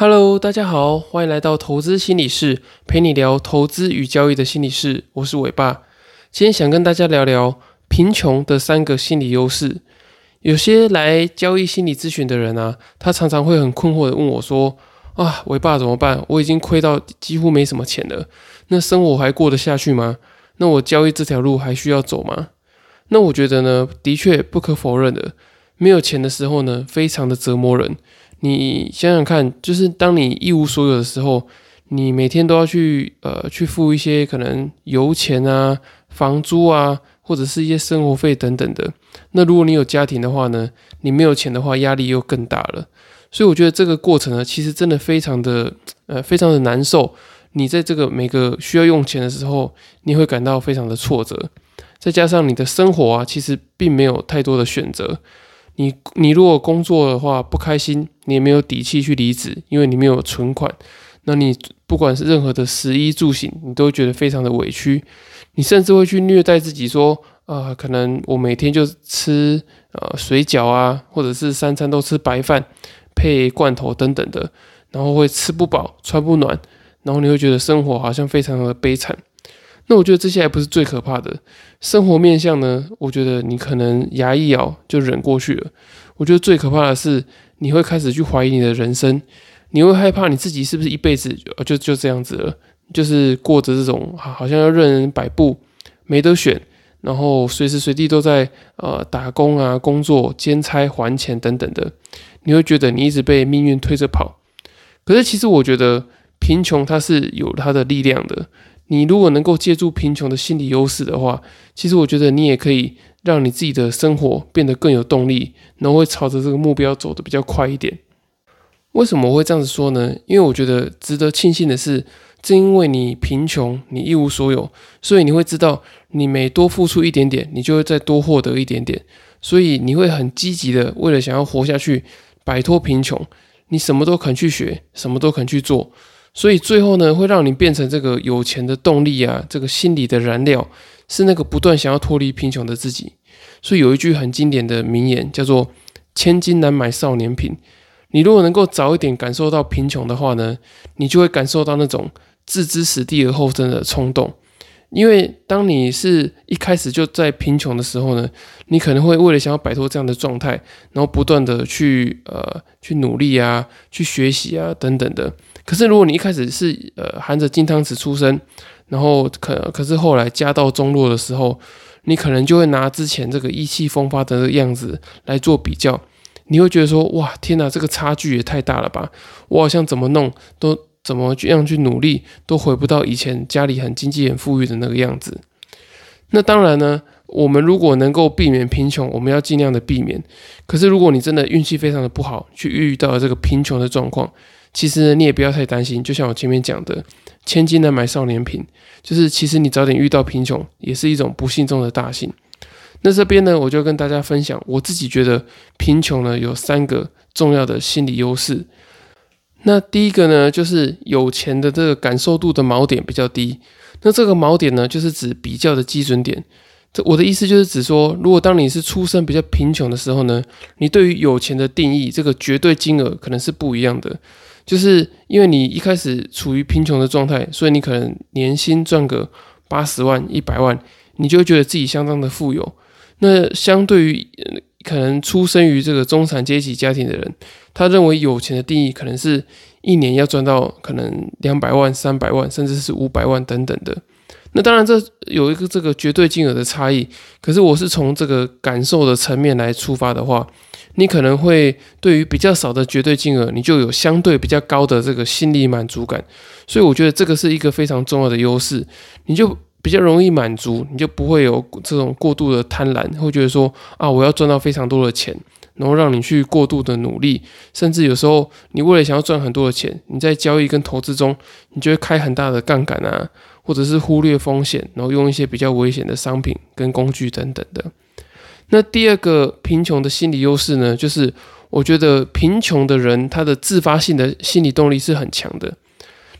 Hello，大家好，欢迎来到投资心理室，陪你聊投资与交易的心理室。我是伟爸，今天想跟大家聊聊贫穷的三个心理优势。有些来交易心理咨询的人啊，他常常会很困惑的问我说：“啊，伟爸怎么办？我已经亏到几乎没什么钱了，那生活还过得下去吗？那我交易这条路还需要走吗？”那我觉得呢，的确不可否认的，没有钱的时候呢，非常的折磨人。你想想看，就是当你一无所有的时候，你每天都要去呃去付一些可能油钱啊、房租啊，或者是一些生活费等等的。那如果你有家庭的话呢，你没有钱的话，压力又更大了。所以我觉得这个过程呢，其实真的非常的呃非常的难受。你在这个每个需要用钱的时候，你会感到非常的挫折。再加上你的生活啊，其实并没有太多的选择。你你如果工作的话不开心，你也没有底气去离职，因为你没有存款。那你不管是任何的食衣住行，你都觉得非常的委屈。你甚至会去虐待自己，说啊，可能我每天就吃呃水饺啊，或者是三餐都吃白饭配罐头等等的，然后会吃不饱穿不暖，然后你会觉得生活好像非常的悲惨。那我觉得这些还不是最可怕的，生活面相呢？我觉得你可能牙一咬就忍过去了。我觉得最可怕的是，你会开始去怀疑你的人生，你会害怕你自己是不是一辈子就就这样子了，就是过着这种好像要任人摆布，没得选，然后随时随地都在呃打工啊、工作、兼差、还钱等等的，你会觉得你一直被命运推着跑。可是其实我觉得贫穷它是有它的力量的。你如果能够借助贫穷的心理优势的话，其实我觉得你也可以让你自己的生活变得更有动力，然后会朝着这个目标走得比较快一点。为什么我会这样子说呢？因为我觉得值得庆幸的是，正因为你贫穷，你一无所有，所以你会知道，你每多付出一点点，你就会再多获得一点点，所以你会很积极的为了想要活下去，摆脱贫穷，你什么都肯去学，什么都肯去做。所以最后呢，会让你变成这个有钱的动力啊，这个心理的燃料，是那个不断想要脱离贫穷的自己。所以有一句很经典的名言，叫做“千金难买少年贫”。你如果能够早一点感受到贫穷的话呢，你就会感受到那种置之死地而后生的冲动。因为当你是一开始就在贫穷的时候呢，你可能会为了想要摆脱这样的状态，然后不断的去呃去努力啊，去学习啊等等的。可是如果你一开始是呃含着金汤匙出生，然后可可是后来家道中落的时候，你可能就会拿之前这个意气风发的样子来做比较，你会觉得说哇天哪，这个差距也太大了吧！我好像怎么弄都。怎么样去努力，都回不到以前家里很经济很富裕的那个样子。那当然呢，我们如果能够避免贫穷，我们要尽量的避免。可是如果你真的运气非常的不好，去遇到了这个贫穷的状况，其实你也不要太担心。就像我前面讲的，千金难买少年贫，就是其实你早点遇到贫穷，也是一种不幸中的大幸。那这边呢，我就跟大家分享，我自己觉得贫穷呢有三个重要的心理优势。那第一个呢，就是有钱的这个感受度的锚点比较低。那这个锚点呢，就是指比较的基准点。这我的意思就是指说，如果当你是出生比较贫穷的时候呢，你对于有钱的定义，这个绝对金额可能是不一样的。就是因为你一开始处于贫穷的状态，所以你可能年薪赚个八十万、一百万，你就觉得自己相当的富有。那相对于可能出生于这个中产阶级家庭的人，他认为有钱的定义可能是一年要赚到可能两百万、三百万，甚至是五百万等等的。那当然这有一个这个绝对金额的差异。可是我是从这个感受的层面来出发的话，你可能会对于比较少的绝对金额，你就有相对比较高的这个心理满足感。所以我觉得这个是一个非常重要的优势，你就。比较容易满足，你就不会有这种过度的贪婪，会觉得说啊，我要赚到非常多的钱，然后让你去过度的努力，甚至有时候你为了想要赚很多的钱，你在交易跟投资中，你就会开很大的杠杆啊，或者是忽略风险，然后用一些比较危险的商品跟工具等等的。那第二个贫穷的心理优势呢，就是我觉得贫穷的人他的自发性的心理动力是很强的。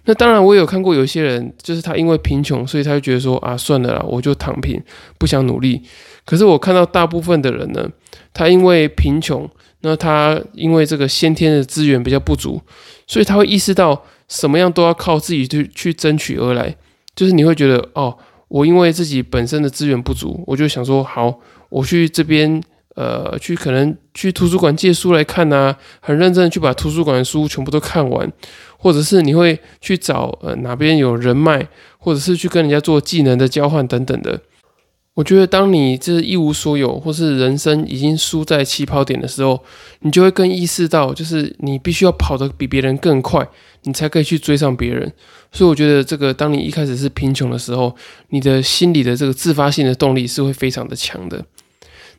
那当然，我有看过有些人，就是他因为贫穷，所以他就觉得说啊，算了啦，我就躺平，不想努力。可是我看到大部分的人呢，他因为贫穷，那他因为这个先天的资源比较不足，所以他会意识到什么样都要靠自己去去争取而来。就是你会觉得哦，我因为自己本身的资源不足，我就想说好，我去这边呃去可能去图书馆借书来看啊，很认真的去把图书馆的书全部都看完，或者是你会去找呃哪边有人脉，或者是去跟人家做技能的交换等等的。我觉得，当你这一无所有，或是人生已经输在起跑点的时候，你就会更意识到，就是你必须要跑得比别人更快，你才可以去追上别人。所以，我觉得这个，当你一开始是贫穷的时候，你的心里的这个自发性的动力是会非常的强的。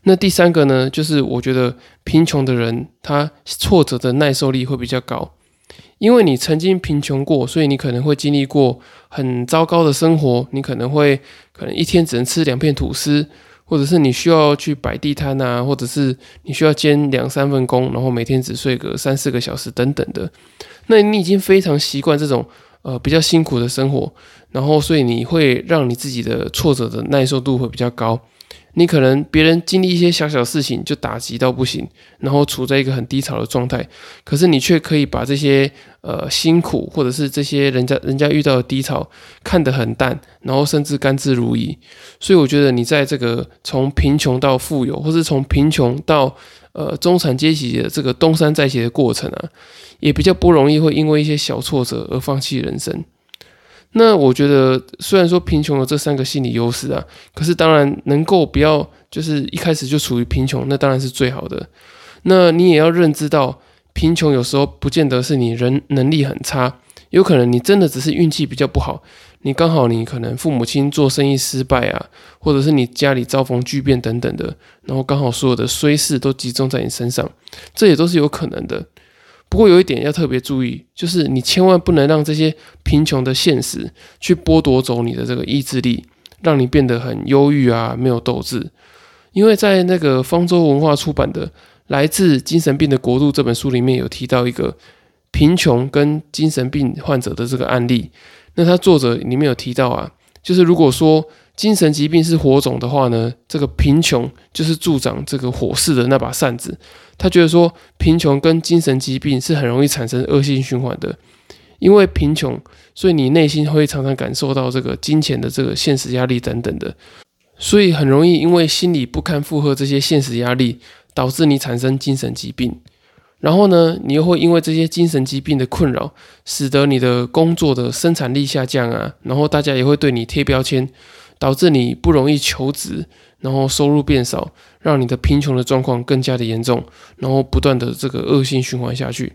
那第三个呢，就是我觉得贫穷的人，他挫折的耐受力会比较高。因为你曾经贫穷过，所以你可能会经历过很糟糕的生活。你可能会可能一天只能吃两片吐司，或者是你需要去摆地摊啊，或者是你需要兼两三份工，然后每天只睡个三四个小时等等的。那你已经非常习惯这种呃比较辛苦的生活，然后所以你会让你自己的挫折的耐受度会比较高。你可能别人经历一些小小事情就打击到不行，然后处在一个很低潮的状态，可是你却可以把这些呃辛苦或者是这些人家人家遇到的低潮看得很淡，然后甚至甘之如饴。所以我觉得你在这个从贫穷到富有，或是从贫穷到呃中产阶级的这个东山再起的过程啊，也比较不容易会因为一些小挫折而放弃人生。那我觉得，虽然说贫穷有这三个心理优势啊，可是当然能够不要就是一开始就处于贫穷，那当然是最好的。那你也要认知到，贫穷有时候不见得是你人能力很差，有可能你真的只是运气比较不好，你刚好你可能父母亲做生意失败啊，或者是你家里遭逢巨变等等的，然后刚好所有的衰事都集中在你身上，这也都是有可能的。不过有一点要特别注意，就是你千万不能让这些贫穷的现实去剥夺走你的这个意志力，让你变得很忧郁啊，没有斗志。因为在那个方舟文化出版的《来自精神病的国度》这本书里面有提到一个贫穷跟精神病患者的这个案例。那他作者里面有提到啊，就是如果说精神疾病是火种的话呢，这个贫穷就是助长这个火势的那把扇子。他觉得说，贫穷跟精神疾病是很容易产生恶性循环的，因为贫穷，所以你内心会常常感受到这个金钱的这个现实压力等等的，所以很容易因为心理不堪负荷这些现实压力，导致你产生精神疾病。然后呢，你又会因为这些精神疾病的困扰，使得你的工作的生产力下降啊，然后大家也会对你贴标签，导致你不容易求职。然后收入变少，让你的贫穷的状况更加的严重，然后不断的这个恶性循环下去。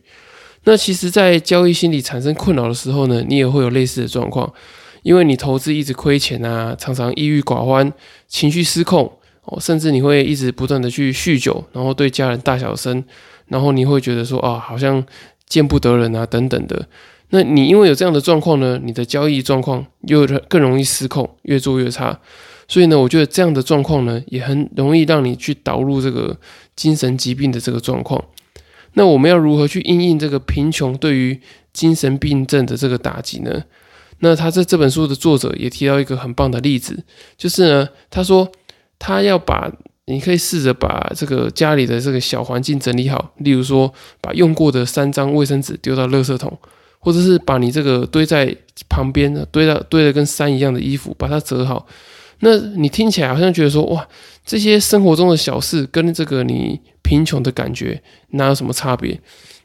那其实，在交易心理产生困扰的时候呢，你也会有类似的状况，因为你投资一直亏钱啊，常常抑郁寡欢，情绪失控哦，甚至你会一直不断的去酗酒，然后对家人大小声，然后你会觉得说啊，好像见不得人啊等等的。那你因为有这样的状况呢，你的交易状况又更容易失控，越做越差。所以呢，我觉得这样的状况呢，也很容易让你去导入这个精神疾病的这个状况。那我们要如何去应应这个贫穷对于精神病症的这个打击呢？那他在这本书的作者也提到一个很棒的例子，就是呢，他说他要把，你可以试着把这个家里的这个小环境整理好，例如说把用过的三张卫生纸丢到垃圾桶，或者是把你这个堆在旁边的堆到堆的跟山一样的衣服把它折好。那你听起来好像觉得说，哇，这些生活中的小事跟这个你贫穷的感觉哪有什么差别？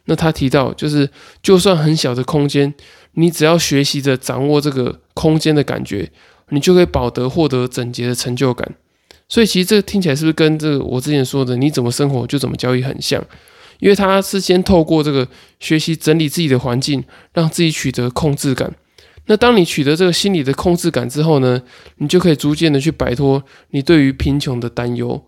那他提到，就是就算很小的空间，你只要学习着掌握这个空间的感觉，你就可以保得获得整洁的成就感。所以其实这个听起来是不是跟这个我之前说的你怎么生活就怎么交易很像？因为他是先透过这个学习整理自己的环境，让自己取得控制感。那当你取得这个心理的控制感之后呢，你就可以逐渐的去摆脱你对于贫穷的担忧。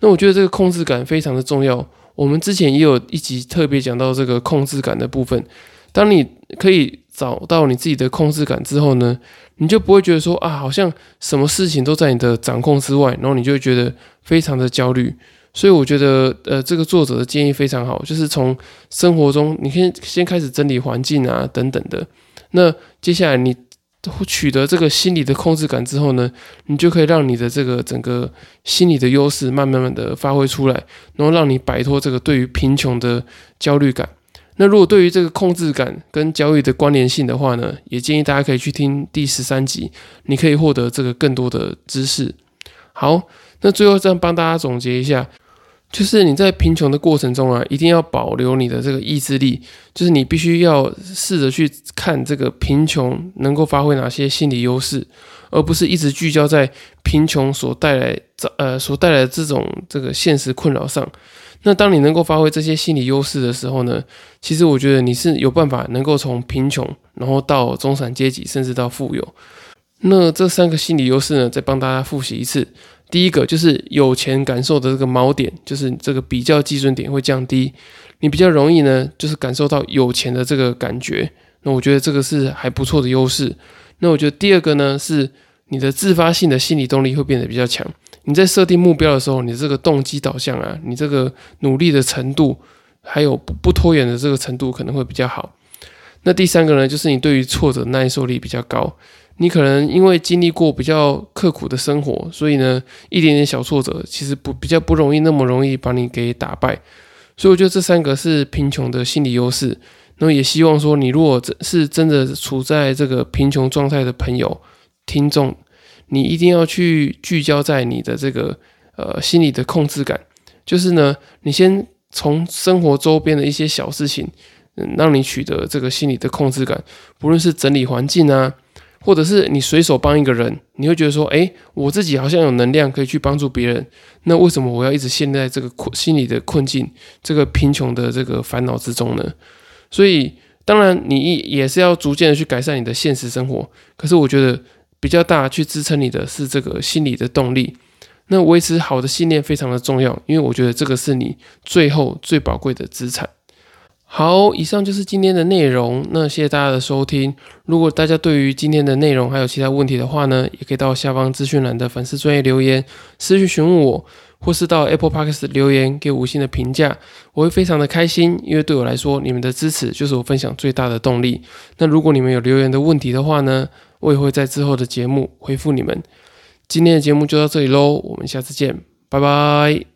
那我觉得这个控制感非常的重要。我们之前也有一集特别讲到这个控制感的部分。当你可以找到你自己的控制感之后呢，你就不会觉得说啊，好像什么事情都在你的掌控之外，然后你就会觉得非常的焦虑。所以我觉得，呃，这个作者的建议非常好，就是从生活中，你可以先开始整理环境啊，等等的。那接下来你取得这个心理的控制感之后呢，你就可以让你的这个整个心理的优势慢慢慢的发挥出来，然后让你摆脱这个对于贫穷的焦虑感。那如果对于这个控制感跟焦虑的关联性的话呢，也建议大家可以去听第十三集，你可以获得这个更多的知识。好，那最后再帮大家总结一下。就是你在贫穷的过程中啊，一定要保留你的这个意志力。就是你必须要试着去看这个贫穷能够发挥哪些心理优势，而不是一直聚焦在贫穷所带来呃所带来的这种这个现实困扰上。那当你能够发挥这些心理优势的时候呢，其实我觉得你是有办法能够从贫穷，然后到中产阶级，甚至到富有。那这三个心理优势呢，再帮大家复习一次。第一个就是有钱感受的这个锚点，就是这个比较基准点会降低，你比较容易呢，就是感受到有钱的这个感觉。那我觉得这个是还不错的优势。那我觉得第二个呢，是你的自发性的心理动力会变得比较强。你在设定目标的时候，你这个动机导向啊，你这个努力的程度，还有不不拖延的这个程度可能会比较好。那第三个呢，就是你对于挫折耐受力比较高。你可能因为经历过比较刻苦的生活，所以呢，一点点小挫折其实不比较不容易那么容易把你给打败。所以我觉得这三个是贫穷的心理优势。那么也希望说，你如果真是真的处在这个贫穷状态的朋友、听众，你一定要去聚焦在你的这个呃心理的控制感，就是呢，你先从生活周边的一些小事情，嗯，让你取得这个心理的控制感，不论是整理环境啊。或者是你随手帮一个人，你会觉得说，哎，我自己好像有能量可以去帮助别人，那为什么我要一直陷在这个困心理的困境、这个贫穷的这个烦恼之中呢？所以，当然你也是要逐渐的去改善你的现实生活。可是，我觉得比较大去支撑你的是这个心理的动力。那维持好的信念非常的重要，因为我觉得这个是你最后最宝贵的资产。好，以上就是今天的内容。那谢谢大家的收听。如果大家对于今天的内容还有其他问题的话呢，也可以到下方资讯栏的粉丝专业留言私信询问我，或是到 Apple Podcast 留言给五星的评价，我会非常的开心。因为对我来说，你们的支持就是我分享最大的动力。那如果你们有留言的问题的话呢，我也会在之后的节目回复你们。今天的节目就到这里喽，我们下次见，拜拜。